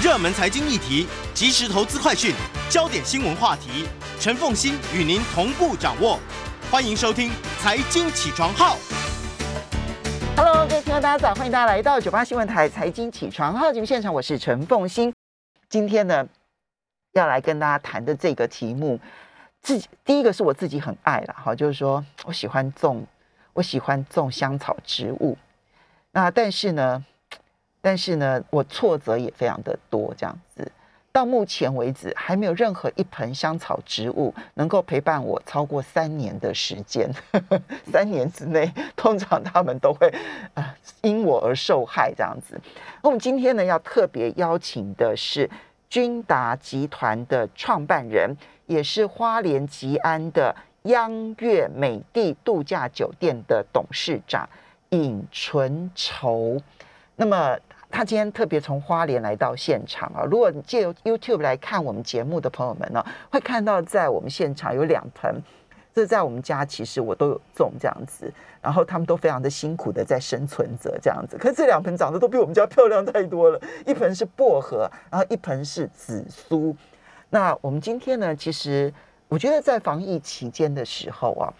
热门财经议题、即时投资快讯、焦点新闻话题，陈凤欣与您同步掌握。欢迎收听《财经起床号》。Hello，各位听众大家早，欢迎大家来到九八新闻台财经起床号节目现场，我是陈凤欣。今天呢，要来跟大家谈的这个题目，自己第一个是我自己很爱了哈，就是说我喜欢种，我喜欢种香草植物。那但是呢，但是呢，我挫折也非常的多，这样子。到目前为止，还没有任何一盆香草植物能够陪伴我超过三年的时间。三年之内，通常他们都会啊、因我而受害这样子。那我们今天呢，要特别邀请的是君达集团的创办人，也是花莲吉安的央悦美地度假酒店的董事长尹纯筹。那么他今天特别从花莲来到现场啊！如果你借由 YouTube 来看我们节目的朋友们呢，会看到在我们现场有两盆，这在我们家其实我都有种这样子，然后他们都非常的辛苦的在生存着这样子。可是这两盆长得都比我们家漂亮太多了，一盆是薄荷，然后一盆是紫苏。那我们今天呢，其实我觉得在防疫期间的时候啊，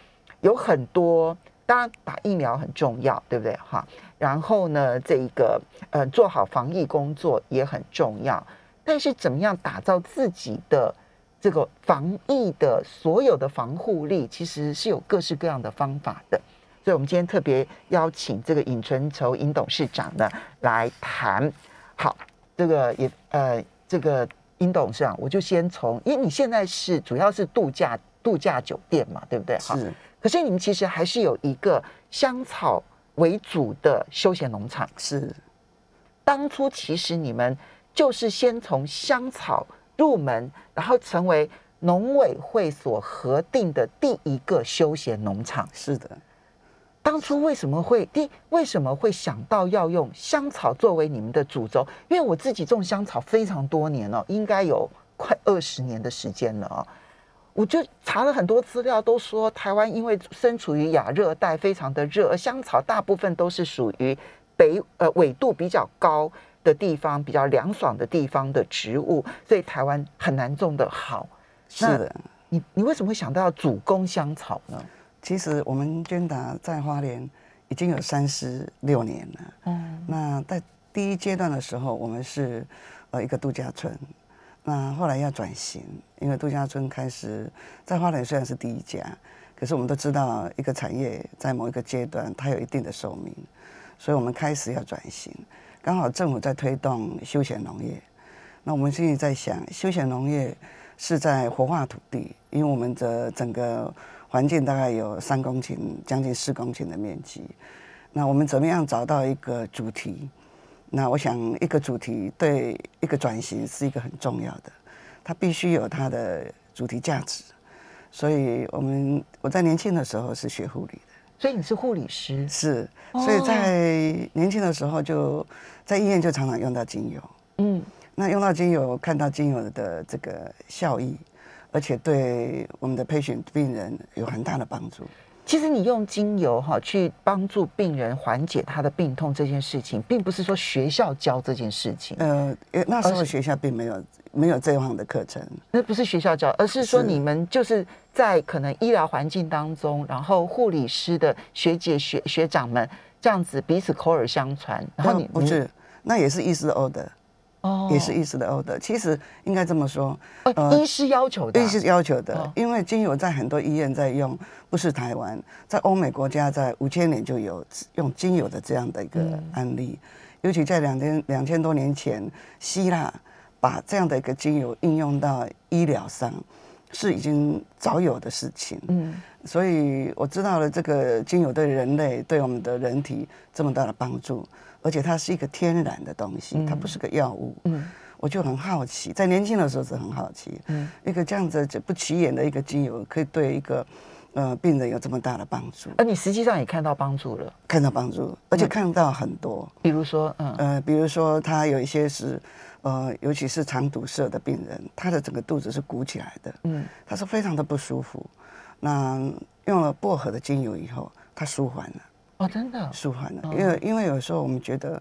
有很多，当然打疫苗很重要，对不对？哈，然后呢，这一个呃做好防疫工作也很重要，但是怎么样打造自己的这个防疫的所有的防护力，其实是有各式各样的方法的。所以，我们今天特别邀请这个尹纯筹尹董事长呢来谈。好，这个也呃，这个尹董事长，我就先从，因为你现在是主要是度假度假酒店嘛，对不对？哈是可是你们其实还是有一个香草为主的休闲农场。是当初其实你们就是先从香草入门，然后成为农委会所核定的第一个休闲农场。是的，当初为什么会第为什么会想到要用香草作为你们的主轴？因为我自己种香草非常多年了，应该有快二十年的时间了啊。我就查了很多资料，都说台湾因为身处于亚热带，非常的热，而香草大部分都是属于北呃纬度比较高的地方，比较凉爽的地方的植物，所以台湾很难种的好。那是的。你你为什么会想到主攻香草呢？其实我们娟达在花莲已经有三十六年了。嗯那在第一阶段的时候，我们是呃一个度假村，那后来要转型，因为度假村开始在花莲虽然是第一家，可是我们都知道一个产业在某一个阶段它有一定的寿命，所以我们开始要转型。刚好政府在推动休闲农业，那我们现在在想，休闲农业是在活化土地，因为我们的整个环境大概有三公顷，将近四公顷的面积。那我们怎么样找到一个主题？那我想，一个主题对一个转型是一个很重要的，它必须有它的主题价值。所以，我们我在年轻的时候是学护理的，所以你是护理师，是，哦所以在年轻的时候就在医院就常常用到精油。嗯，那用到精油，看到精油的这个效益，而且对我们的 patient 病人有很大的帮助。其实你用精油哈去帮助病人缓解他的病痛这件事情，并不是说学校教这件事情，呃，那时候学校并没有没有这样的课程，那不是学校教，而是说你们就是在可能医疗环境当中，然后护理师的学姐学学长们这样子彼此口耳相传，然后你不是，那也是医师的 order，哦。也是医师的 order。其实应该这么说，呃医师要求的。啊、医师要求的哦，因为精油在很多医院在用，不是台湾，在欧美国家在五千年就有用精油的这样的一个嗯。案例，尤其在两千两千多年前，希腊把这样的一个精油应用到医疗上，是已经早有的事情。嗯。所以我知道了这个精油对人类、对我们的人体这么大的帮助，而且它是一个天然的东西，它不是个药物。嗯。我就很好奇，在年轻的时候是很好奇，嗯。一个这样子不起眼的一个精油，可以对一个呃病人有这么大的帮助，而你实际上也看到帮助了，看到帮助，而且看到很多。比如说，嗯。呃，比如说他有一些是，呃，尤其是肠堵塞的病人，他的整个肚子是鼓起来的，嗯。他是非常的不舒服。那用了薄荷的精油以后，他舒缓了，哦，真的，舒缓了。哦因为因为有时候我们觉得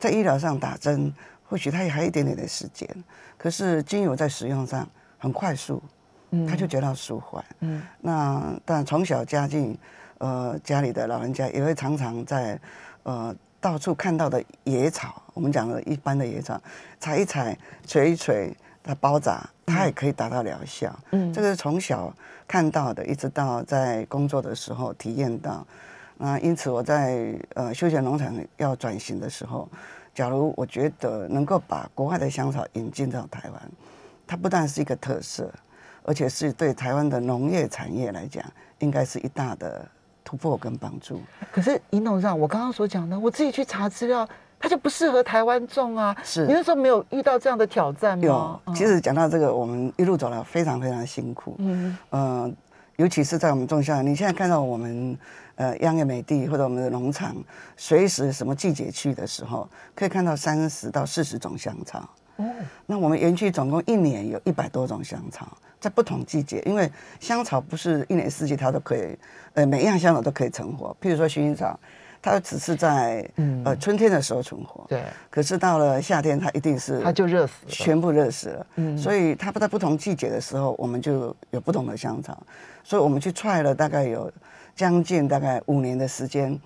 在医疗上打针或许它也还有一点点的时间，可是精油在使用上很快速，嗯他就觉得舒缓。嗯那但从小家境，呃，家里的老人家也会常常在呃到处看到的野草，我们讲的一般的野草，采一采、捶一捶，它包扎，它也可以达到疗效。嗯这个是从小看到的，一直到在工作的时候体验到。那因此我在呃休闲农场要转型的时候，假如我觉得能够把国外的香草引进到台湾，它不但是一个特色，而且是对台湾的农业产业来讲，应该是一大的突破跟帮助。可是尹董事长，我刚刚所讲的，我自己去查资料，它就不适合台湾种啊。是你那时候没有遇到这样的挑战吗？，有其实讲到这个，我们一路走来非常非常辛苦。嗯嗯，尤其是在我们种下，你现在看到我们呃央业美地或者我们的农场，随时什么季节去的时候，可以看到三十到四十种香草。哦，那我们园区总共一年有一百多种香草，在不同季节，因为香草不是一年四季它都可以，呃，每一样香草都可以存活。譬如说薰衣草，它只是在嗯呃春天的时候存活，对，可是到了夏天，它一定是它就热死了。全部热死了。嗯所以它不在不同季节的时候，我们就有不同的香草。所以我们去踹了大概有将近大概五年的时间，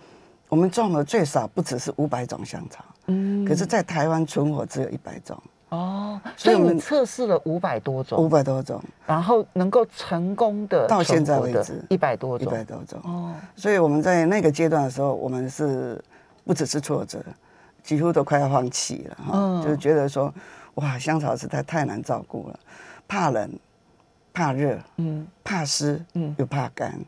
我们种了最少不只是五百种香草，嗯。可是，在台湾存活只有一百种，哦，所以我们你测试了五百多种。五，百多种，然后能够成功的到现在为止一百多种。一百。多种。哦，所以我们在那个阶段的时候，我们是不只是挫折，几乎都快要放弃了哈，嗯。就是觉得说，哇，香草实在太难照顾了，怕冷，怕热，嗯。怕湿，嗯。又怕干。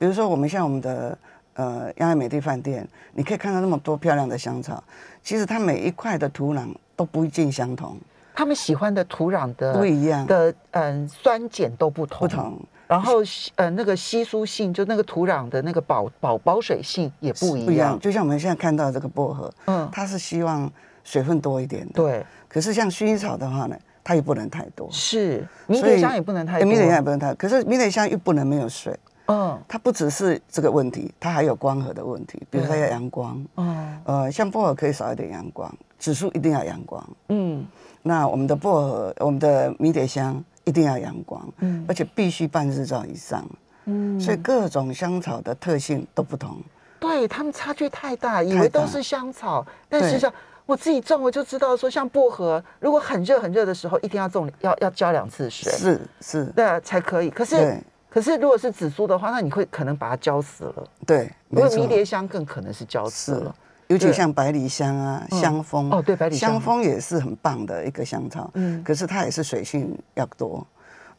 比如说，我们像我们的呃央爱美地饭店，你可以看到那么多漂亮的香草，其实它每一块的土壤都不尽相同，他们喜欢的土壤的不一样，的嗯酸碱都不同，不同。然后呃那个稀疏性，就那个土壤的那个保保保水性也不一样。不一样就像我们现在看到这个薄荷，嗯，它是希望水分多一点的，。对，可是像薰衣草的话呢，它也不能太多，是迷迭香也不能太多，哎迷迭香也不能太，可是迷迭香又不能没有水。嗯。它不只是这个问题，它还有光合的问题，比如说要阳光，嗯。呃，像薄荷可以少一点阳光，紫苏一定要阳光。嗯。那我们的薄荷，我们的迷迭香一定要阳光，嗯。而且必须半日照以上。嗯，所以各种香草的特性都不同。对他们差距太大，以为都是香草，但实际上我自己种我就知道说，像薄荷，如果很热很热的时候，一定要种要要浇两次水，是是，对啊才可以。可是对可是如果是紫苏的话，那你会可能把它浇死了。对，没错迷迭香更可能是浇死是了。，尤其像百里香啊、嗯香蜂哦对百里香香蜂也是很棒的一个香草，嗯可是它也是水性要多，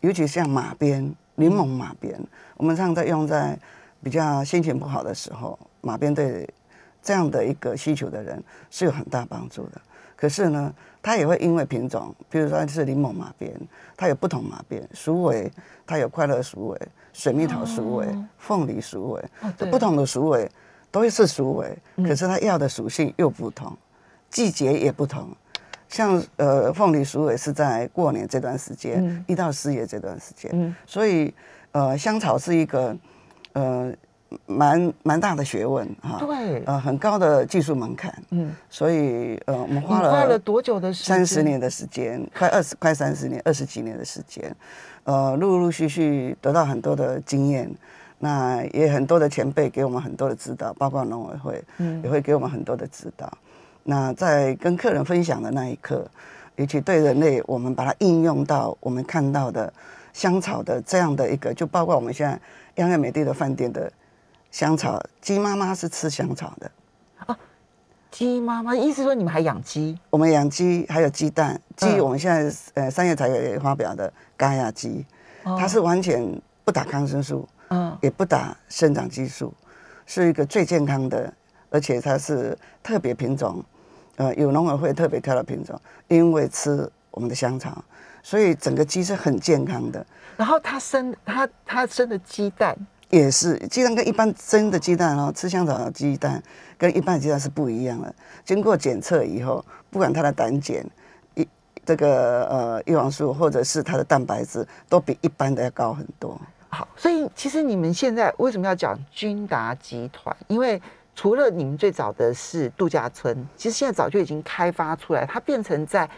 尤其像马鞭、柠檬马鞭，我们常常在用在比较心情不好的时候，马鞭对这样的一个需求的人是有很大帮助的。可是呢，它也会因为品种，比如说是柠檬马鞭，它有不同马鞭，鼠尾它有快乐鼠尾、水蜜桃鼠尾哦、凤梨鼠尾，哦不同的鼠尾都是鼠尾，可是它要的属性又不同，季节也不同。像呃凤梨鼠尾是在过年这段时间，嗯。一到四月这段时间，嗯。所以呃香草是一个呃蛮蛮大的学问哈，对呃很高的技术门槛，嗯，所以呃我们花了花了了多久的时间？三十年的时间，快二十快三十年，二十几年的时间，呃陆陆续续得到很多的经验。那也很多的前辈给我们很多的指导，包括农委会，嗯也会给我们很多的指导。那在跟客人分享的那一刻，尤其对人类，我们把它应用到我们看到的香草的这样的一个，就包括我们现在央爱美地的饭店的香草，鸡妈妈是吃香草的。鸡妈妈，意思说你们还养鸡？我们养鸡还有鸡蛋，鸡嗯我们现在呃三月才有发表的嘎亚鸡，哦它是完全不打抗生素，嗯也不打生长激素，是一个最健康的，而且它是特别品种，呃，有农委会特别挑的品种，因为吃我们的香草，所以整个鸡是很健康的。然后它生它它生的鸡蛋，也是鸡蛋跟一般蒸的鸡蛋哦，吃香草的鸡蛋跟一般的鸡蛋是不一样的。经过检测以后，不管它的胆碱、一这个呃叶黄素，或者是它的蛋白质，都比一般的要高很多。好，所以其实你们现在为什么要讲君达集团？因为除了你们最早的是度假村，其实现在早就已经开发出来，它变成在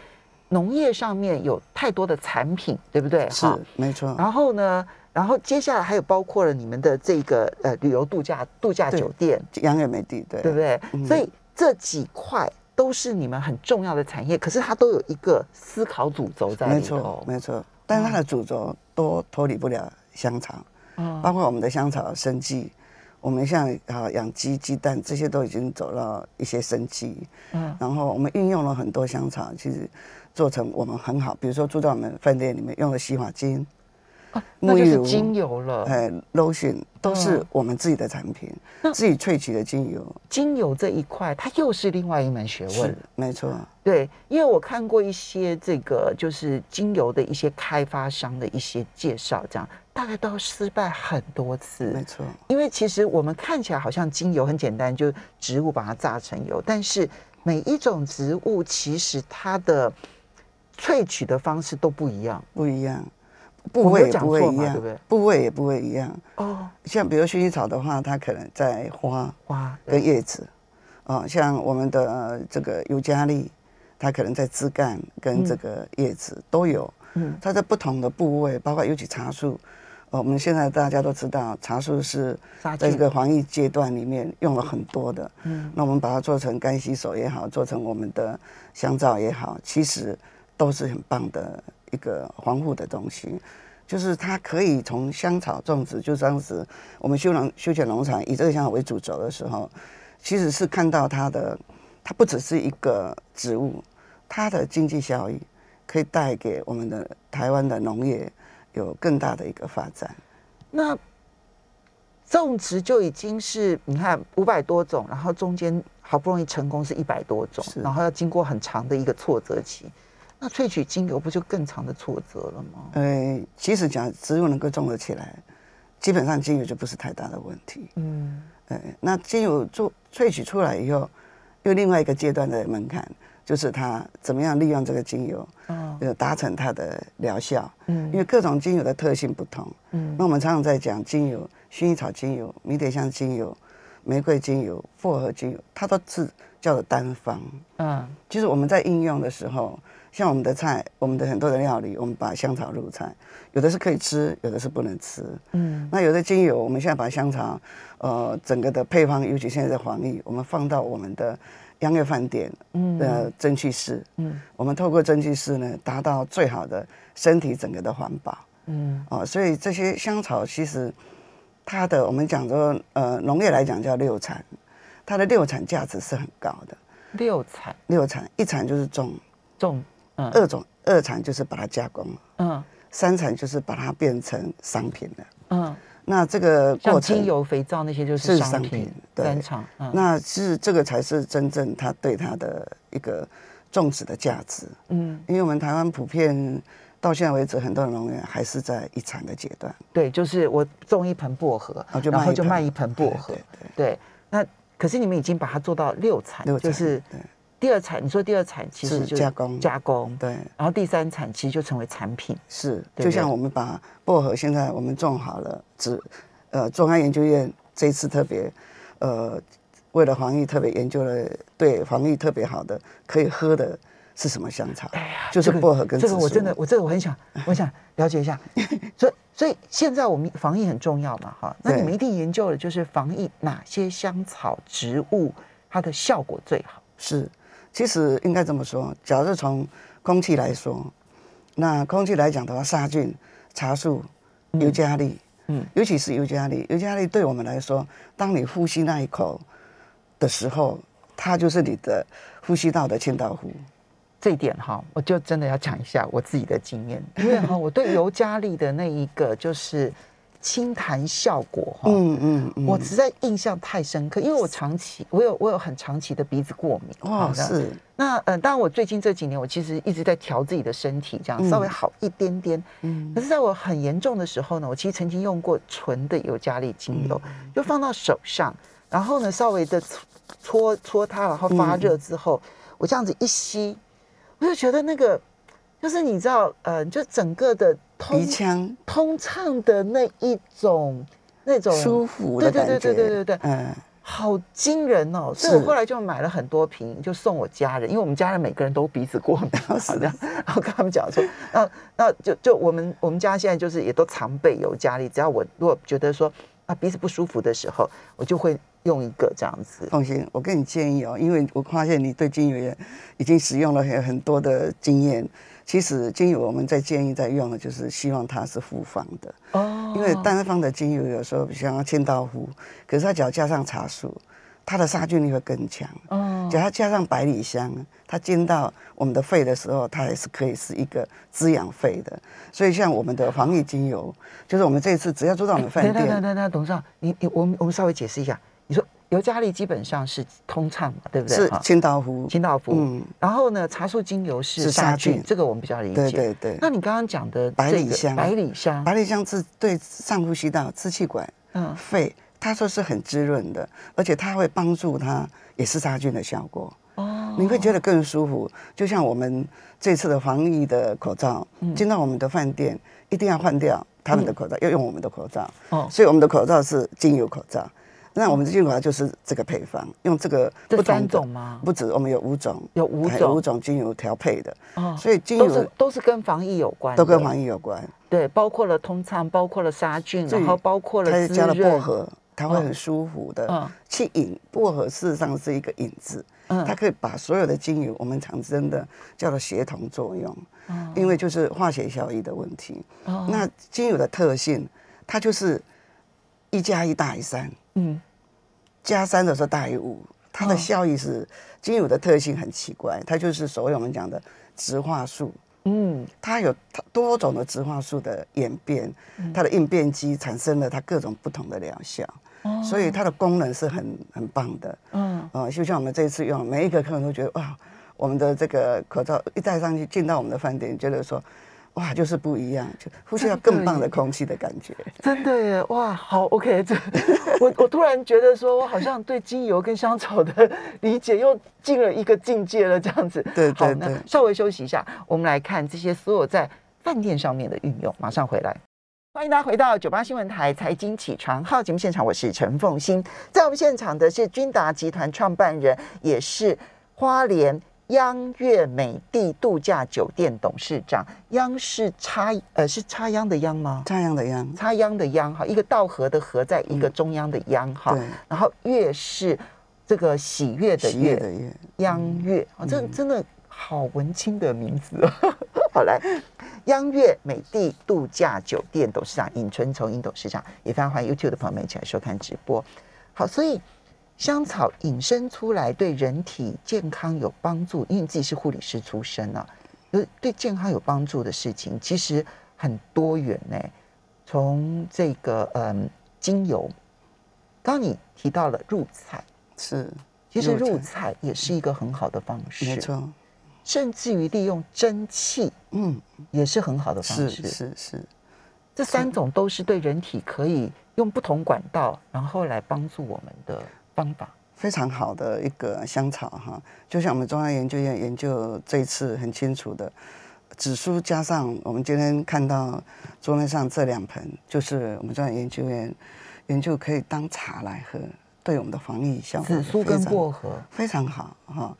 农业上面有太多的产品，对不对？是哈没错。然后呢，然后接下来还有包括了你们的这个呃旅游度假度假酒店，洋野美地，对对不对？嗯所以这几块都是你们很重要的产业，可是它都有一个思考主轴在里没错头，。没错。但是它的主轴都脱离不了香草，嗯包括我们的香草生计，我们像啊养鸡、鸡蛋这些都已经走到一些生计。嗯然后我们运用了很多香草，其实做成我们很好，比如说住在我们饭店里面用的洗发精、沐浴乳精油了。哎 lotion 都是嗯我们自己的产品，自己萃取的精油。精油这一块，它又是另外一门学问是。没错，对，因为我看过一些这个就是精油的一些开发商的一些介绍，这样大概都要失败很多次。没错，因为其实我们看起来好像精油很简单，就植物把它榨成油，但是每一种植物其实它的萃取的方式都不一样不一样，部位也不会一样，对不对部位也不会一样。哦。像比如薰衣草的话，它可能在花花，跟叶子，哦，像我们的、呃这个尤加利，它可能在枝干跟这个叶子都有。嗯它在不同的部位，包括尤其茶树，呃我们现在大家都知道，茶树是在这个防疫阶段里面用了很多的。嗯那我们把它做成干洗手也好，做成我们的香皂也好，其实都是很棒的一个防护的东西。就是它可以从香草种植，就当时我们修农修剪农场以这个香草为主轴的时候，其实是看到它的，它不只是一个植物，它的经济效益可以带给我们的台湾的农业有更大的一个发展。那种植就已经是你看五百多种，然后中间好不容易成功是一百多种，然后要经过很长的一个挫折期，那萃取精油不就更长的挫折了吗？呃，即使讲植物能够种得起来，基本上精油就不是太大的问题。嗯，呃，那精油做萃取出来以后，又另外一个阶段的门槛，就是它怎么样利用这个精油，哦，呃，达成它的疗效。嗯因为各种精油的特性不同，嗯那我们常常在讲精油，薰衣草精油、迷迭香精油、玫瑰精油、薄荷精油，它都是叫做单方。嗯就是我们在应用的时候，像我们的菜，我们的很多的料理，我们把香草入菜，有的是可以吃，有的是不能吃。嗯那有的精油，我们现在把香草，呃，整个的配方，尤其现在在防疫，我们放到我们的央乐饭店嗯的蒸汽室，嗯我们透过蒸汽室呢，达到最好的身体整个的环保嗯哦。所以这些香草其实它的我们讲说，呃，农业来讲叫六产，它的六产价值是很高的。六产六产，一产就是种，种，嗯。二种二产就是把它加工，嗯。三产就是把它变成商品了。嗯，那这个过程像精，油、肥皂那些就是是商品对。三场，嗯。那是这个才是真正它对它的一个种植的价值。嗯，因为我们台湾普遍到现在为止，很多农园还是在一产的阶段，对，就是我种一盆薄荷，哦然后就卖一盆薄荷对，那可是你们已经把它做到六产，六就是对第二产，你说第二产其实就是加工加工，对然后第三产其实就成为产品，是，对就像我们把薄荷现在我们种好了，只呃中央研究院这一次特别呃为了防疫特别研究了对防疫特别好的可以喝的是什么香草？哎呀，就是薄荷跟这个我真的，我这个我很想，我想了解一下。所以，所以现在我们防疫很重要嘛，哈。那你们一定研究了，就是防疫哪些香草植物它的效果最好？是，其实应该这么说，假如从空气来说，那空气来讲的话，杀菌、茶树、尤加利，嗯尤其是尤加利，尤加利对我们来说，当你呼吸那一口的时候，它就是你的呼吸道的清道夫。这一点哈，我就真的要讲一下我自己的经验，因为哈，我对尤加利的那一个就是清痰效果哈，嗯嗯嗯，我实在印象太深刻，因为我长期我有我有很长期的鼻子过敏，哇好那是。那呃，当然我最近这几年我其实一直在调自己的身体，这样嗯。稍微好一点点。嗯。可是在我很严重的时候呢，我其实曾经用过纯的尤加利精油，嗯。就放到手上，然后呢稍微的搓搓搓它，然后发热之后，我这样子一吸，我就觉得那个就是你知道，呃，就整个的通鼻腔通畅的那一种那种舒服的对对感觉，对对对对对嗯，好惊人哦！所以我后来就买了很多瓶，就送我家人，因为我们家人每个人都鼻子过敏，好像，然后跟他们讲说，那那就就我们我们家现在就是也都常备有家里，只要我如果觉得说啊鼻子不舒服的时候，我就会用一个这样子。放心，我跟你建议哦，因为我发现你对精油也已经使用了很很多的经验。其实精油我们在建议在用的，就是希望它是复方的哦。因为单方的精油有时候像千刀胡，可是它只要加上茶树，它的杀菌力会更强哦。只要加上百里香，它进到我们的肺的时候，它也是可以是一个滋养肺的。所以像我们的防疫精油，就是我们这次只要做到我们饭店。等等等，董事长，你你我们我们稍微解释一下，你说。尤加利基本上是通畅嘛，对不对？是清道夫，清道夫。嗯，然后呢，茶树精油是杀菌，这个我们比较理解。对对对。那你刚刚讲的百里香，百里香，百里香是对上呼吸道、支气管、嗯，肺，他说是很滋润的，而且它会帮助它也是杀菌的效果。哦，你会觉得更舒服。就像我们这次的防疫的口罩，进到我们的饭店一定要换掉他们的口罩，要用我们的口罩。哦，所以我们的口罩是精油口罩。那我们的精油就是这个配方，用这个不三种吗？不止，我们有五种，有五种五种精油调配的。哦，所以精油都是都是跟防疫有关，都跟防疫有关。对，包括了通畅，包括了杀菌，然后包括了它加了薄荷，它会很舒服的。嗯去引薄荷事实上是一个引子，嗯它可以把所有的精油，我们常真的叫做协同作用，嗯因为就是化学效益的问题。那精油的特性，它就是一加一大于三。嗯，加三的时候大于五，它的效益是精油的特性很奇怪，它就是所谓我们讲的植化素。嗯，它有多种的植化素的演变，它的应变机产生了它各种不同的疗效，所以它的功能是很很棒的。嗯，啊，就像我们这一次用，每一个客人都觉得哇，我们的这个口罩一戴上去，进到我们的饭店，觉得说。哇，就是不一样，就呼吸到更棒的空气的感觉。真的耶，哇，好，OK，这我我突然觉得说，我好像对精油跟香草的 理解又进了一个境界了，这样子。对对对。稍微休息一下，我们来看这些所有在饭店上面的运用。马上回来，欢迎大家回到九八新闻台财经起床号节目现场，我是陈凤欣，在我们现场的是君达集团创办人，也是花莲。央月美地度假酒店董事长，央是插呃是插秧的秧吗？插秧的秧，插秧的秧哈，一个稻禾的禾，在一个中央的央哈。然后月是这个喜悦的悦，央月啊，这真的好文青的名字哦。好来，央月美地度假酒店董事长尹春从尹董事长，也非常欢迎 YouTube 的朋友们一起来收看直播。好，所以。香草引申出来对人体健康有帮助，因为自己是护理师出身啊，有对健康有帮助的事情其实很多元呢。从这个嗯精油，刚你提到了入菜，是，其实入菜也是一个很好的方式，没错。甚至于利用蒸汽，嗯，也是很好的方式，是是是。这三种都是对人体可以用不同管道，然后来帮助我们的。方法非常好的一个香草哈，就像我们中央研究院研究这一次很清楚的紫苏，加上我们今天看到桌面上这两盆，就是我们中央研究院研究可以当茶来喝，对我们的防疫效果。紫苏跟薄荷非常好哈。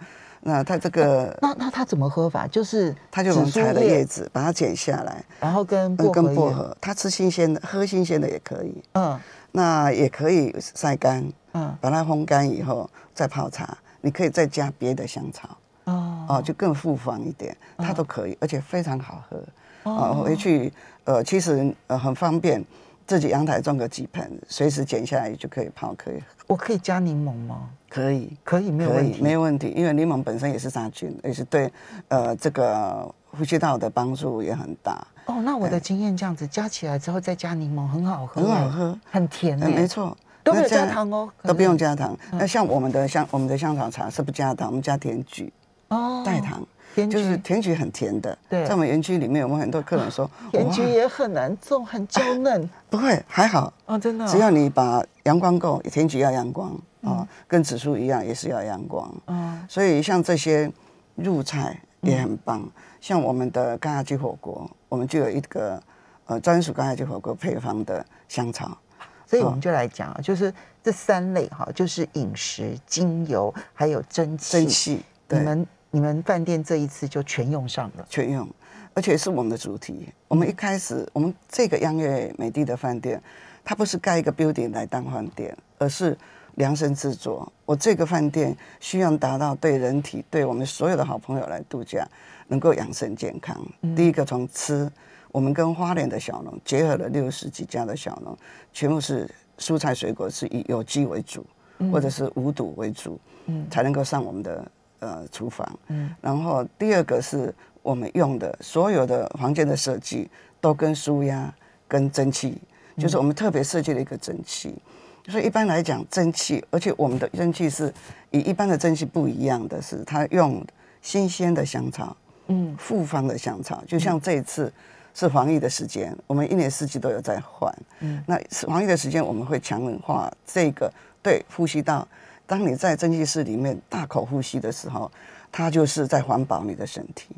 那它这个那那它怎么喝法？就是它就从茶的叶子把它剪下来，然后跟跟薄荷，它吃新鲜的，喝新鲜的也可以。嗯，那也可以晒干。嗯，把它烘干以后再泡茶，你可以再加别的香草哦，哦，就更复方一点，它都可以，而且非常好喝。哦，回去呃，其实呃很方便，自己阳台种个几盆，随时剪下来就可以泡，可以。我可以加柠檬吗？可以，可以，没有问题，没有问题，因为柠檬本身也是杀菌，也是对呃这个呼吸道的帮助也很大。哦，那我的经验这样子加起来之后再加柠檬，很好喝，很好喝，很甜，没错。都不用加糖哦，都不用加糖。那像我们的香，我们的香草茶是不加糖，我们加甜菊哦，代糖，就是甜菊很甜的。对，在我们园区里面，我们很多客人说，甜菊也很难种，很娇嫩。不会，还好哦，真的。只要你把阳光够，甜菊要阳光啊，跟紫苏一样，也是要阳光。嗯，所以像这些入菜也很棒。像我们的干辣鸡火锅，我们就有一个呃专属干辣鸡火锅配方的香草。所以我们就来讲啊，就是这三类哈，就是饮食、精油还有蒸汽。蒸汽，你对，们你们饭店这一次就全用上了。全用，而且是我们的主题。我们一开始，我们这个央月美地的饭店，它不是盖一个 building 来当饭店，而是量身制作。我这个饭店需要达到对人体、对我们所有的好朋友来度假，能够养生健康。第一个从吃，我们跟花莲的小农结合了六十几家的小农，全部是蔬菜水果是以有机为主，或者是无毒为主，才能够上我们的呃厨房。然后第二个是我们用的所有的房间的设计都跟舒压、跟蒸汽，就是我们特别设计了一个蒸汽。所以一般来讲，蒸汽，而且我们的蒸汽是与一般的蒸汽不一样的是，它用新鲜的香草，嗯复方的香草，就像这一次是防疫的时间，我们一年四季都有在换。嗯那防疫的时间，我们会强化这个对呼吸道。当你在蒸汽室里面大口呼吸的时候，它就是在环保你的身体。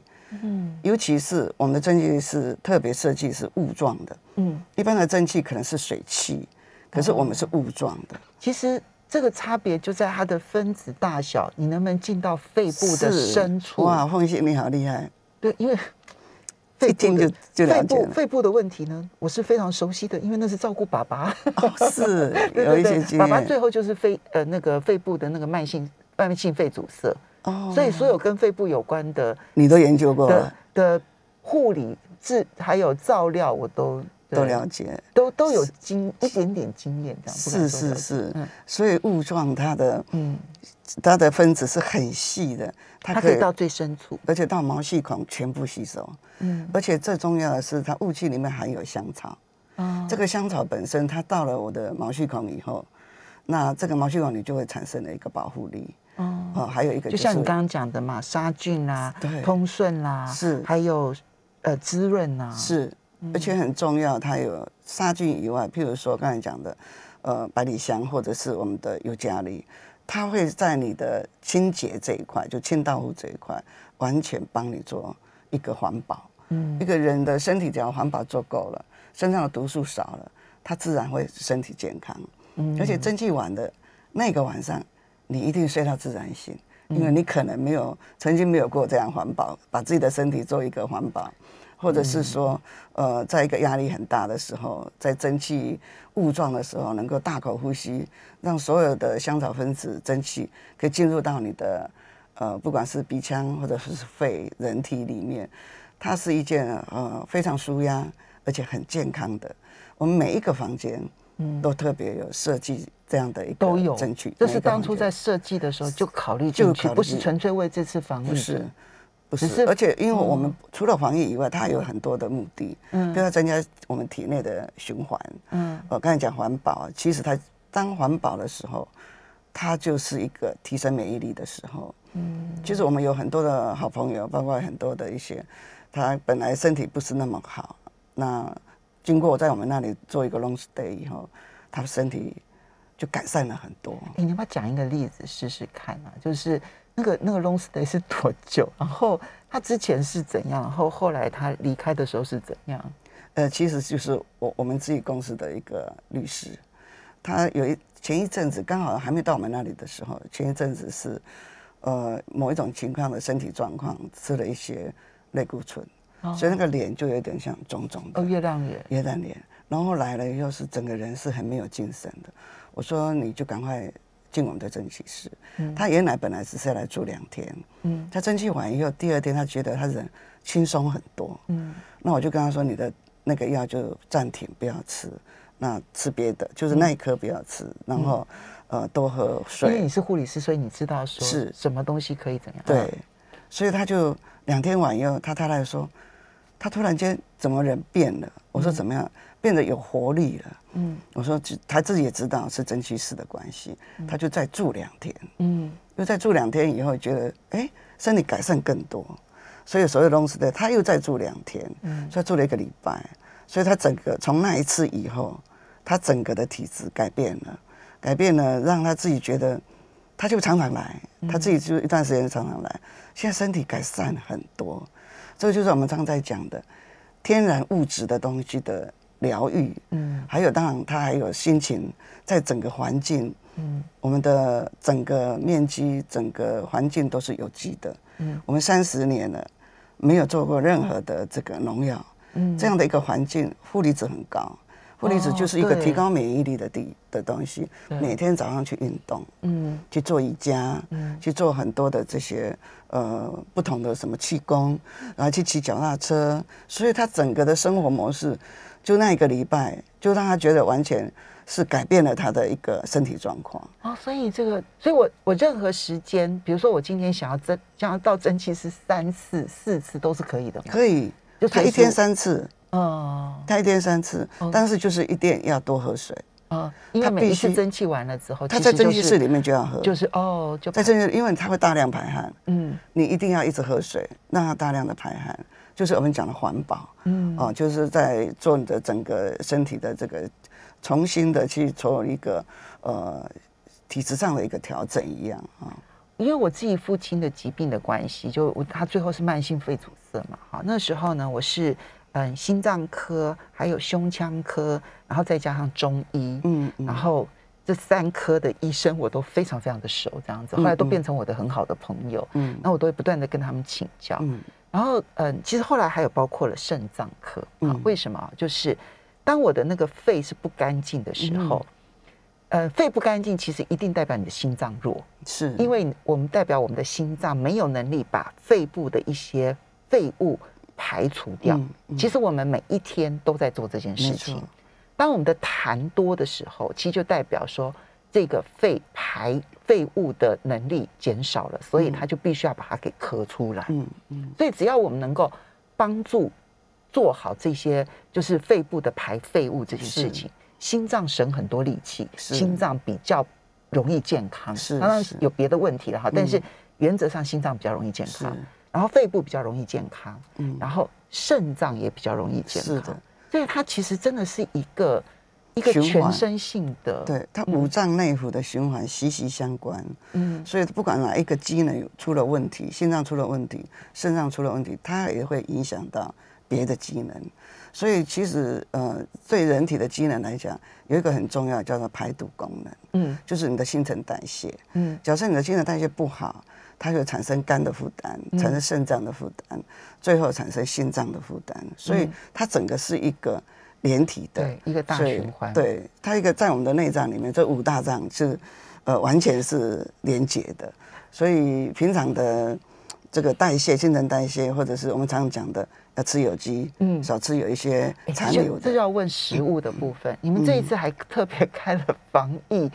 嗯尤其是我们的蒸汽室特别设计是雾状的，嗯，一般的蒸汽可能是水汽，可是我们是雾状的。其实这个差别就在它的分子大小，你能不能进到肺部的深处？哇，凤姐你好厉害，对，因为一肺部就就了肺部。肺部的问题呢，我是非常熟悉的，因为那是照顾爸爸。哦，是对有对对，一些经爸爸最后就是肺呃那个肺部的那个慢性慢性肺阻塞，哦所以所有跟肺部有关的你都研究过的了，的护理治还有照料，我都都了解。都都有经一点点经验这样。是是是嗯，所以雾状他的嗯，它的分子是很细的，它可以到最深处。而且到毛细孔全部吸收。嗯而且最重要的是，它雾气里面含有香草。哦这个香草本身，它到了我的毛细孔以后，那这个毛细孔里就会产生了一个保护力。哦，哦，还有一个就是像你刚刚讲的嘛，杀菌啦对，通顺啦，是还有呃滋润啦，是，而且很重要，它有杀菌以外，譬如说刚才讲的，呃，百里香或者是我们的尤加利，它会在你的清洁这一块，就清道夫这一块，完全帮你做一个环保。嗯一个人的身体只要环保做够了，身上的毒素少了，他自然会身体健康。嗯而且蒸汽晚的那个晚上，你一定睡到自然醒，因为你可能没有曾经没有过这样环保，把自己的身体做一个环保，或者是说，呃，在一个压力很大的时候，在蒸汽雾状的时候，能够大口呼吸，让所有的香草分子蒸汽可以进入到你的呃，不管是鼻腔或者是肺人体里面，它是一件呃非常舒压而且很健康的。我们每一个房间，嗯都特别有设计这样的一个都有争取。这是当初在设计的时候就考虑就进去，不是纯粹为这次防疫。不是不是，是而且因为我们哦除了防疫以外，它有很多的目的，嗯就要增加我们体内的循环。嗯我刚才讲环保，其实它当环保的时候，它就是一个提升免疫力的时候。嗯其实我们有很多的好朋友，包括很多的一些，他本来身体不是那么好，那经过在我们那里做一个 long stay 以后，他身体就改善了很多。哎，你要不要讲一个例子试试看啊？就是那个那个 long stay 是多久？然后他之前是怎样？然后后来他离开的时候是怎样？呃，其实就是我我们自己公司的一个律师，他有一前一阵子刚好还没到我们那里的时候，前一阵子是呃某一种情况的身体状况，吃了一些类固醇，所以那个脸就有点像肿肿的哦，月亮脸。月亮脸，然后来了以后是整个人是很没有精神的。我说你就赶快进我们的蒸汽室。他原来本来只是要来住两天，嗯他蒸汽完以后，第二天他觉得他人轻松很多。嗯那我就跟他说，你的那个药就暂停，不要吃，那吃别的，就是那一颗不要吃，然后呃多喝水因为你。是护理师，所以你知道说是什么东西可以怎样。对，所以他就两天完以后，他太太说，他突然间怎么人变了？我说怎么样？变得有活力了。嗯。我说只他自己也知道是蒸汽室的关系，他就再住两天，嗯。又再住两天以后，觉得哎身体改善更多，所以所有东西的他又再住两天，嗯。所以住了一个礼拜，所以他整个从那一次以后，他整个的体质改变了，改变了，让他自己觉得，他就常常来，他自己就一段时间常常来，现在身体改善很多，这个就是我们常在讲的天然物质的东西的疗愈，嗯。还有当然它还有心情，在整个环境，嗯。我们的整个面积、整个环境都是有机的。嗯。我们三十年了，没有做过任何的这个农药，嗯。这样的一个环境，负离子很高。负离子就是一个提高免疫力的地的东西。每天早上去运动，嗯去做瑜伽，嗯去做很多的这些呃不同的什么气功，然后去骑脚踏车，所以他整个的生活模式，就那一个礼拜，就让他觉得完全是改变了他的一个身体状况。哦，所以这个，所以我我任何时间，比如说我今天想要蒸，想要到蒸汽是三次、四次都是可以的吗？可以就，他一天三次，哦。他一天三次哦，但是就是一定要多喝水。哦，因为他每一次蒸汽完了之后，他在蒸汽室里面就要喝，就是哦，就在蒸汽，因为他会大量排汗，嗯。你一定要一直喝水，让它大量的排汗，就是我们讲的环保。嗯。哦，就是在做你的整个身体的这个重新的去做一个呃体质上的一个调整一样啊。因为我自己父亲的疾病的关系，就我他最后是慢性肺阻塞嘛，哈，那时候呢，我是嗯心脏科，还有胸腔科，然后再加上中医，嗯嗯然后这三科的医生我都非常非常的熟，这样子，后来都变成我的很好的朋友，嗯那我都会不断的跟他们请教，嗯然后嗯，其实后来还有包括了肾脏科啊嗯，为什么？就是当我的那个肺是不干净的时候。肺不干净，其实一定代表你的心脏弱。是因为我们代表我们的心脏没有能力把肺部的一些废物排除掉。其实我们每一天都在做这件事情。错。当我们的痰多的时候，其实就代表说这个肺排废物的能力减少了，所以它就必须要把它给咳出来。嗯嗯。所以只要我们能够帮助做好这些，就是肺部的排废物这件事情，心脏省很多力气，心脏比较容易健康。是当然有别的问题了哈，但是原则上心脏比较容易健康，然后肺部比较容易健康，嗯然后肾脏也比较容易健康。是的，所以它其实真的是一个一个全身性的，，对，它五脏内腑的循环息息相关。嗯所以不管哪一个机能出了问题，心脏出了问题，肾脏出了问题，它也会影响到别的机能。所以其实呃，对人体的机能来讲，有一个很重要叫做排毒功能，嗯就是你的新陈代谢。嗯假设你的新陈代谢不好，它就会产生肝的负担，嗯。产生肾脏的负担，最后产生心脏的负担。所以嗯。它整个是一个连体的，对，一个大循环，，对，它一个在我们的内脏里面，这五大脏是呃完全是连结的，所以平常的这个代谢、新陈代谢，或者是我们常常讲的要吃有机，嗯。嗯，少吃有一些残留的，这就要问食物的部分。你们这一次还特别开了防疫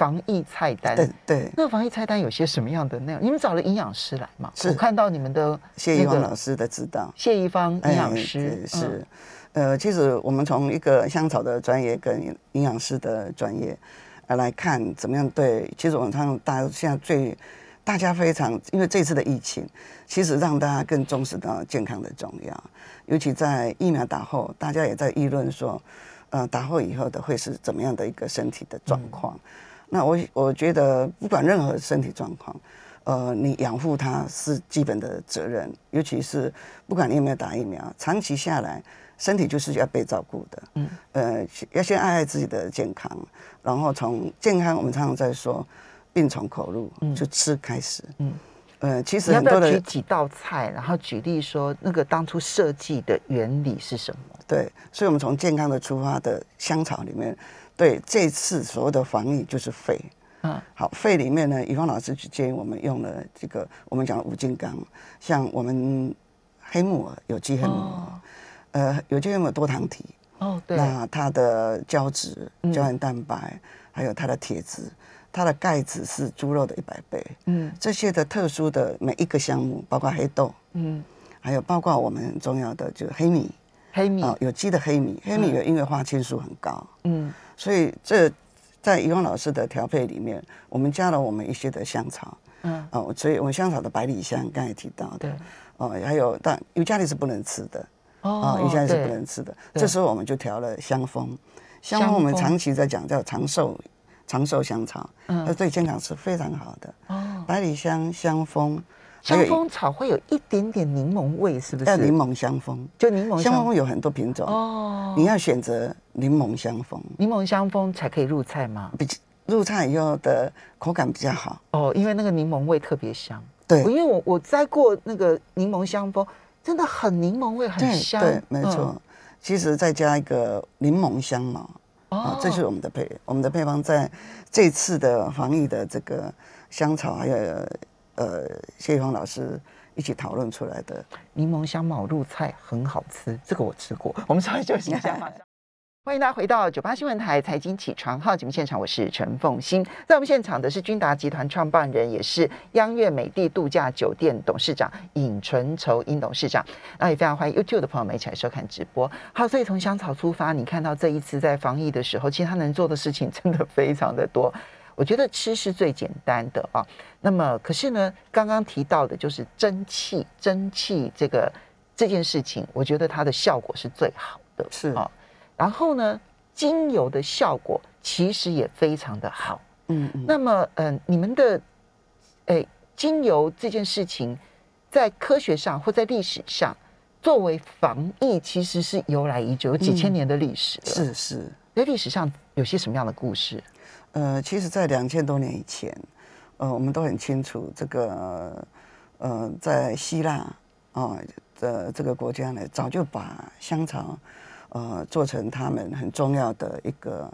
防疫菜单，对对。那个防疫菜单有些什么样的内容？你们找了营养师来嘛？是我看到你们的谢一芳老师的指导，谢一芳营养师哎对嗯是，呃，其实我们从一个香草的专业跟营养师的专业呃来看，怎么样对，其实我们常常大家现在最大家非常，因为这次的疫情，其实让大家更重视到健康的重要，尤其在疫苗打后，大家也在议论说，呃，打后以后的会是怎么样的一个身体的状况。那我我觉得不管任何身体状况，呃，你养护它是基本的责任，尤其是不管你有没有打疫苗，长期下来，身体就是要被照顾的。嗯嗯，呃，要先爱爱自己的健康，然后从健康，我们常常在说，病从口入，嗯就吃开始。嗯嗯，呃，其实很多的举几道菜，然后举例说那个当初设计的原理是什么？对，所以我们从健康的出发的香草里面，对这次所有的防疫就是肺。嗯。好，肺里面呢，乙方老师就建议我们用了这个我们讲的五金刚，像我们黑木耳有机黑木耳，哦。呃，有机黑木耳多糖体，哦，对，那它的胶质、嗯。胶原蛋白，还有它的铁质，它的钙质是猪肉的一百倍，嗯。这些的特殊的每一个项目，包括黑豆，嗯，还有包括我们很重要的就是黑米黑米，啊、有机的黑米，黑米嗯有因为花青素很高，嗯。所以这在怡芳老师的调配里面，我们加了我们一些的香草。嗯，哦，所以我们香草的百里香刚才提到的，哦，还有但尤加利是不能吃的。啊，哦尤加利是不能吃的。这时候我们就调了香风，香香蜂我们长期在讲叫长寿长寿香草，嗯。它对健康是非常好的。哦，百里香、香蜂，还有香蜂草会有一点点柠檬味，是不是？要柠檬香蜂，就柠檬香蜂有很多品种，哦，你要选择柠檬香蜂，柠檬香蜂才可以入菜吗？比入菜以后的口感比较好。哦，因为那个柠檬味特别香。对因为我我摘过那个柠檬香蜂，真的很柠檬味，很香。对，没嗯错。其实再加一个柠檬香茅啊哦，，这是我们的配我们的配方，在这次的防疫的这个香草还有呃谢玉芳老师一起讨论出来的。柠檬香茅露菜很好吃，这个我吃过。我们稍微休息一下，马上。欢迎大家回到九八新闻台财经起床号节目现场，我是陈凤欣。在我们现场的是君达集团创办人，也是央悦美地度假酒店董事长尹纯筹尹董事长。那也非常欢迎 YouTube 的朋友们一起来收看直播。好，所以从香草出发，你看到这一次在防疫的时候，其实他能做的事情真的非常的多。我觉得吃是最简单的啊。那么，可是呢，刚刚提到的就是蒸汽，蒸汽这个这件事情，我觉得它的效果是最好的。是啊。然后呢，精油的效果其实也非常的好。嗯嗯，那么，嗯、你们的诶精油这件事情，在科学上或在历史上，作为防疫，其实是由来已久，有几千年的历史了。是是。在历史上有些什么样的故事？呃，其实，在两千多年以前，呃，我们都很清楚，这个呃，在希腊啊的这个国家呢，早就把香草呃做成他们很重要的一个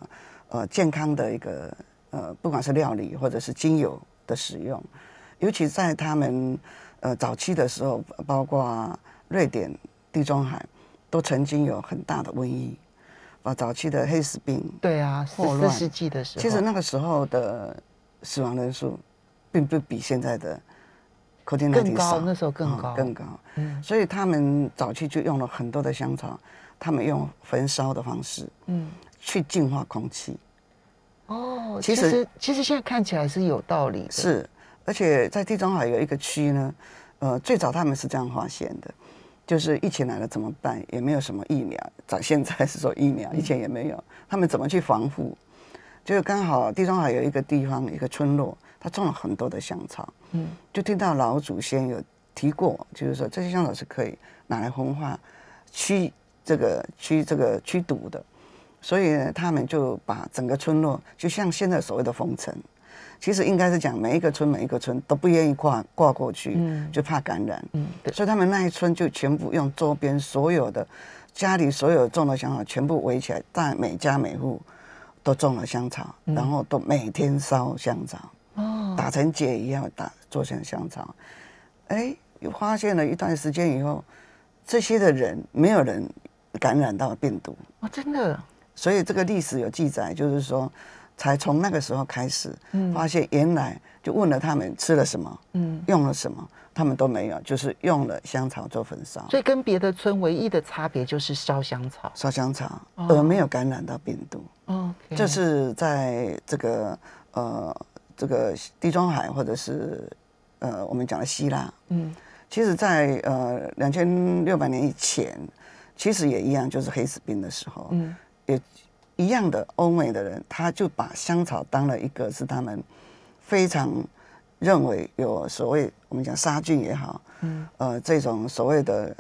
呃健康的一个呃，不管是料理或者是精油的使用，尤其在他们呃早期的时候，包括瑞典、地中海，都曾经有很大的瘟疫，把早期的黑死病对啊，十四世纪的时候，其实那个时候的死亡人数，并不比现在的 COVID 更高，那时候更高，嗯更高。嗯所以他们早期就用了很多的香草，他们用焚烧的方式嗯。去净化空气。哦，其其实实其实现在看起来是有道理的，是，而且在地中海有一个区呢，呃，最早他们是这样发现的，就是疫情来了怎么办？也没有什么疫苗，早现在是说疫苗，以前也没有，他们怎么去防护？就是刚好地中海有一个地方，一个村落，他种了很多的香草，嗯。就听到老祖先有提过，就是说这些香草是可以拿来红化、驱这个驱这个驱毒的，所以呢，他们就把整个村落，就像现在所谓的封城，其实应该是讲每一个村每一个村都不愿意跨跨过去，嗯。就怕感染，嗯，对，所以他们那一村就全部用周边所有的家里所有种的香草全部围起来，但每家每户都种了香草，嗯。然后都每天烧香草，哦，打成结一样打做成香草。哎，又发现了一段时间以后，这些的人没有人感染到病毒，哦，真的，所以这个历史有记载，就是说，才从那个时候开始，嗯。发现原来就问了他们吃了什么，嗯，用了什么，他们都没有，就是用了香草做焚烧，所以跟别的村唯一的差别就是烧香草。烧香草，哦。而没有感染到病毒。，OK，这是在这个呃这个地中海或者是呃我们讲的希腊，嗯。其实在呃两千六百年以前，其实也一样，就是黑死病的时候，嗯。也一样的欧美的人，他就把香草当了一个是他们非常认为有所谓我们讲杀菌也好，嗯。呃这种所谓的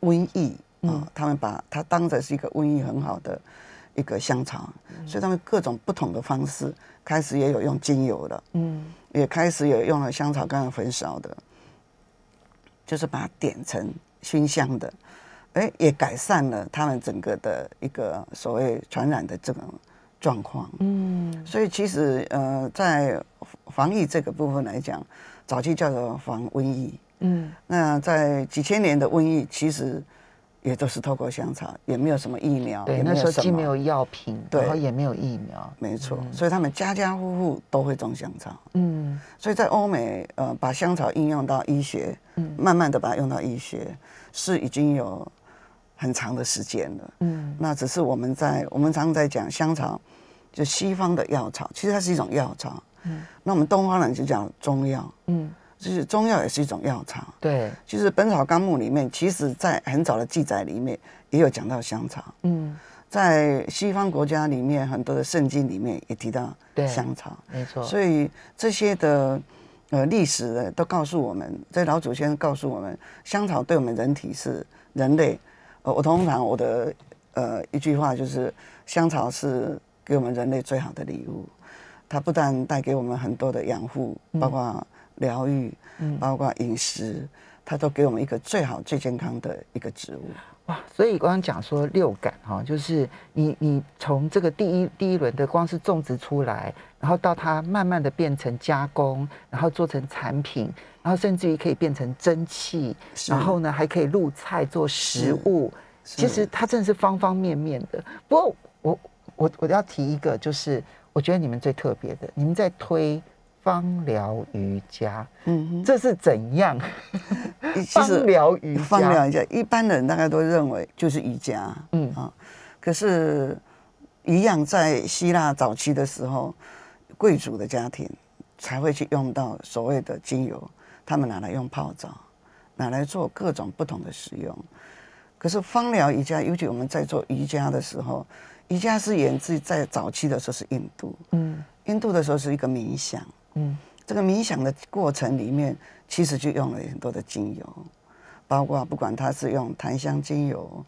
瘟疫啊、嗯他们把它当成是一个瘟疫很好的一个香草，嗯。所以他们各种不同的方式开始也有用精油的，嗯。也开始有用了香草刚刚焚烧的，就是把它点成熏香的，哎，也改善了他们整个的一个所谓传染的这种状况。嗯所以其实呃，在防疫这个部分来讲，早期叫做防瘟疫，嗯那在几千年的瘟疫，其实也都是透过香草，也没有什么疫苗，对，也那时候既没有药品，对然后也没有疫苗，没错，所以他们家家户户都会种香草。嗯所以在欧美，呃，把香草应用到医学，嗯慢慢的把它用到医学，是已经有很长的时间了。嗯那只是我们在我们常常在讲香草，就西方的药草，其实它是一种药草。嗯那我们东方人就讲中药，嗯，就是中药也是一种药草。对，就是《本草纲目》里面，其实在很早的记载里面也有讲到香草，嗯在西方国家里面很多的圣经里面也提到对香草。没错，所以这些的呃历史的都告诉我们，这老祖先告诉我们，香草对我们人体是人类。呃，我通常我的呃一句话就是，香草是给我们人类最好的礼物。它不但带给我们很多的养护，包括疗愈，嗯包括饮食，它都给我们一个最好、最健康的一个植物。哇，所以刚刚讲说六感哈、就是你你从这个第一第一轮的光是种植出来，然后到它慢慢的变成加工，然后做成产品，然后甚至于可以变成蒸汽，然后呢还可以入菜做食物，其实它真的是方方面面的。不过我我我要提一个，就是我觉得你们最特别的，你们在推芳疗瑜伽，嗯哼，这是怎样？其 芳疗瑜伽，芳疗瑜伽，一般人大概都认为就是瑜伽，嗯啊，可是，一样在希腊早期的时候，贵族的家庭才会去用到所谓的精油，他们拿来用泡澡，拿来做各种不同的使用。可是芳疗瑜伽，尤其我们在做瑜伽的时候，瑜伽是源自在早期的时候是印度，嗯。印度的时候是一个冥想，嗯。这个冥想的过程里面，其实就用了很多的精油，包括不管它是用檀香精油、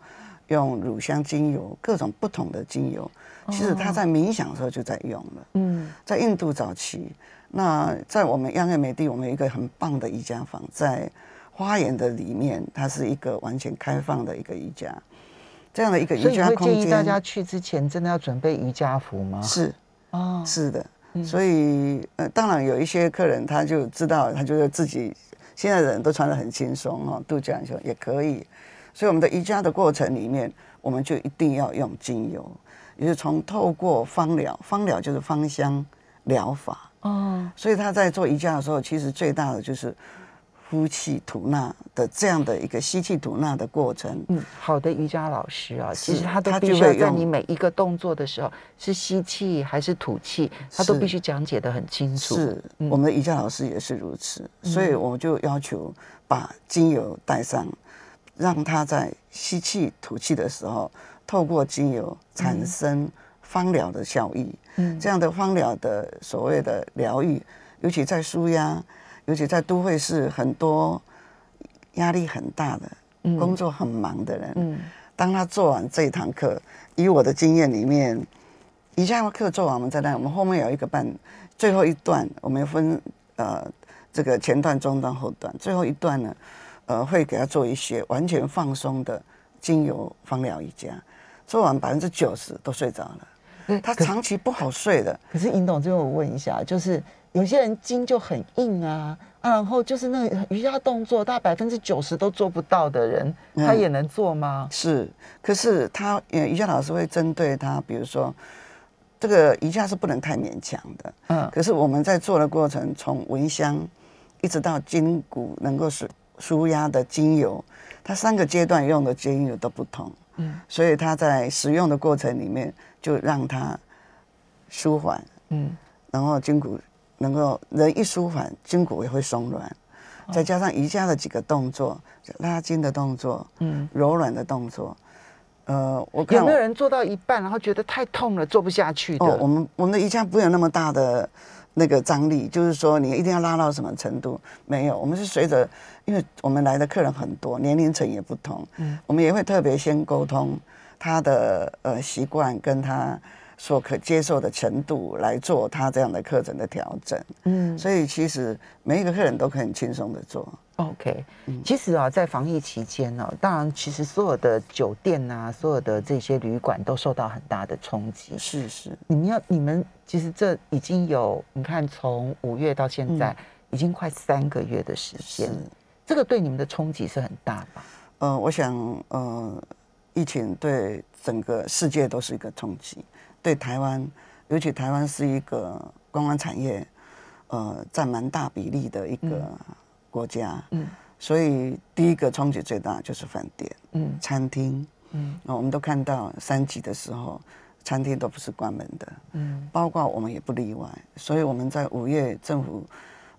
用乳香精油，各种不同的精油，其实它在冥想的时候就在用了。嗯。在印度早期，那在我们央爱美地，我们有一个很棒的瑜伽房，在花园的里面，它是一个完全开放的一个瑜伽，这样的一个瑜伽空间。建议大家去之前真的要准备瑜伽服吗？是哦，是的，嗯所以呃，当然有一些客人他就知道，他觉得自己现在的人都穿得很轻松哦，度假就也可以。所以我们的瑜伽的过程里面，我们就一定要用精油，也就是从透过芳疗，芳疗就是芳香疗法。哦，所以他在做瑜伽的时候，其实最大的就是呼气吐纳的这样的一个吸气吐纳的过程。嗯，好的瑜伽老师啊，其实他都他必须要在你每一个动作的时候是吸气还是吐气，他都必须讲解的很清楚。是，嗯我们的瑜伽老师也是如此，所以我就要求把精油带上，让他在吸气、吐气的时候，透过精油产生芳疗的效益。嗯。这样的芳疗的所谓的疗愈，尤其在舒压，尤其在都会市很多压力很大的、嗯。工作很忙的人，嗯。当他做完这一堂课，以我的经验里面，一下课做完，我们再来，我们后面有一个半，最后一段我们分呃这个前段、中段、后段，最后一段呢，呃会给他做一些完全放松的精油芳疗瑜伽，做完百分之九十都睡着了。对他长期不好睡的，可是尹董，这边我问一下，就是有些人筋就很硬啊，啊然后就是那个瑜伽动作，大概百分之九十都做不到的人，嗯他也能做吗？是，可是他呃瑜伽老师会针对他，比如说这个瑜伽是不能太勉强的，嗯可是我们在做的过程，从蚊香一直到筋骨能够舒舒压的精油，它三个阶段用的精油都不同，嗯。所以它在使用的过程里面就让它舒缓，嗯。然后筋骨能够人一舒缓，筋骨也会松软，再加上瑜伽的几个动作，拉筋的动作，嗯，柔软的动作，呃，我看有没有人做到一半，然后觉得太痛了，做不下去的？哦，我们我们的瑜伽不会有那么大的那个张力，就是说你一定要拉到什么程度？没有，我们是随着，因为我们来的客人很多，年龄层也不同，嗯我们也会特别先沟通他的呃习惯跟他所可接受的程度来做他这样的课程的调整。嗯所以其实每一个客人都可以很轻松的做。OK，嗯其实啊，在防疫期间呢、当然，其实所有的酒店啊，所有的这些旅馆都受到很大的冲击。是是，你们要，你们其实这已经有，你看从五月到现在，已经快三个月的时间是，这个对你们的冲击是很大吧？呃，我想，呃，疫情对整个世界都是一个冲击，对台湾，尤其台湾是一个观光产业，呃，占蛮大比例的一个国家，嗯所以第一个冲击最大就是饭店、嗯餐厅，嗯呃我们都看到三级的时候，餐厅都不是关门的，嗯包括我们也不例外。所以我们在五月政府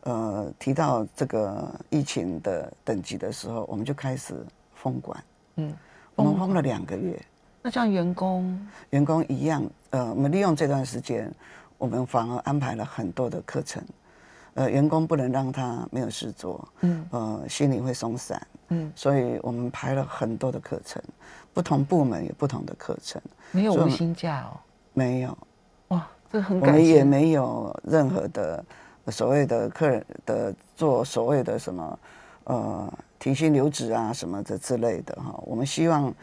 呃提到这个疫情的等级的时候，我们就开始封管。嗯，我们封了两个月，那像员工，员工一样，呃，我们利用这段时间，我们反而安排了很多的课程，呃，员工不能让他没有事做，嗯。呃，心里会松散，嗯，所以我们排了很多的课程，不同部门有不同的课程，没有无薪假哦，没有，哇，这很我感谢。们也没有任何的所谓的客人的做所谓的什么呃停薪留职啊什么的之类的哈。我们希望，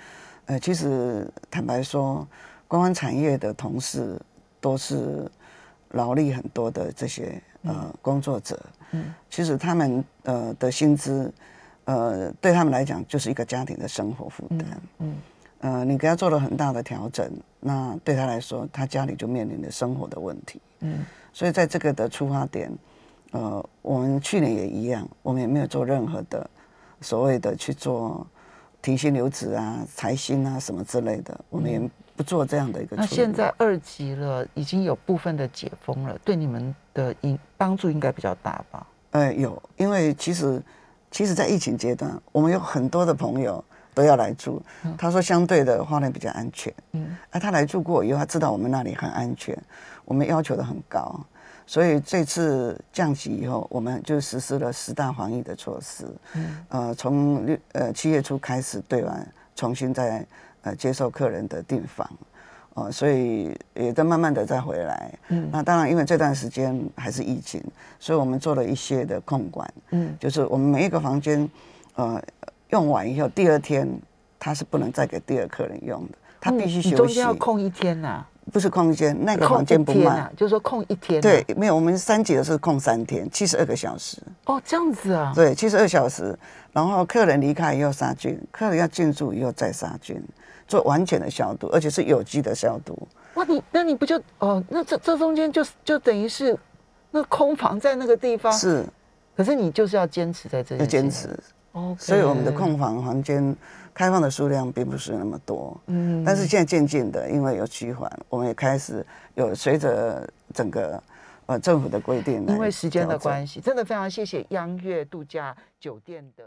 呃，其实坦白说，观光产业的同事都是劳力很多的这些呃工作者，嗯其实他们呃的薪资，呃对他们来讲就是一个家庭的生活负担。嗯呃，你给他做了很大的调整，那对他来说，他家里就面临着生活的问题。嗯所以在这个的出发点，呃，我们去年也一样，我们也没有做任何的所谓的去做提薪留职啊、裁薪啊什么之类的，我们也不做这样的一个。那现在二级了，已经有部分的解封了，对你们的应帮助应该比较大吧？呃有，因为其实其实，在疫情阶段，我们有很多的朋友都要来住，他说相对的花莲比较安全。嗯啊，他来住过以后，他知道我们那里很安全，我们要求的很高，所以这次降级以后，我们就实施了十大防疫的措施。嗯呃，从六呃七月初开始对完重新再呃接受客人的订房，呃，所以也在慢慢的再回来。嗯那当然，因为这段时间还是疫情，所以我们做了一些的控管，嗯就是我们每一个房间，呃，用完以后，第二天它是不能再给第二客人用的，他必须休息。间要空一天呐、不是空间，那个空房间不卖。啊，就是说空一天、啊。对，没有，我们三级的是空三天，七十二个小时。哦，这样子啊。对，七十二小时，然后客人离开以后杀菌，客人要进驻以后再杀菌，做完全的消毒，而且是有机的消毒。哇，你那你不就哦？那这这中间就就等于是那空房在那个地方，是可是你就是要坚持在这里要坚持，哦，所以我们的空房房间开放的数量并不是那么多。嗯但是现在渐渐的，因为有趋缓，我们也开始有随着整个呃政府的规定因为时间的关系，真的非常谢谢央悦度假酒店的。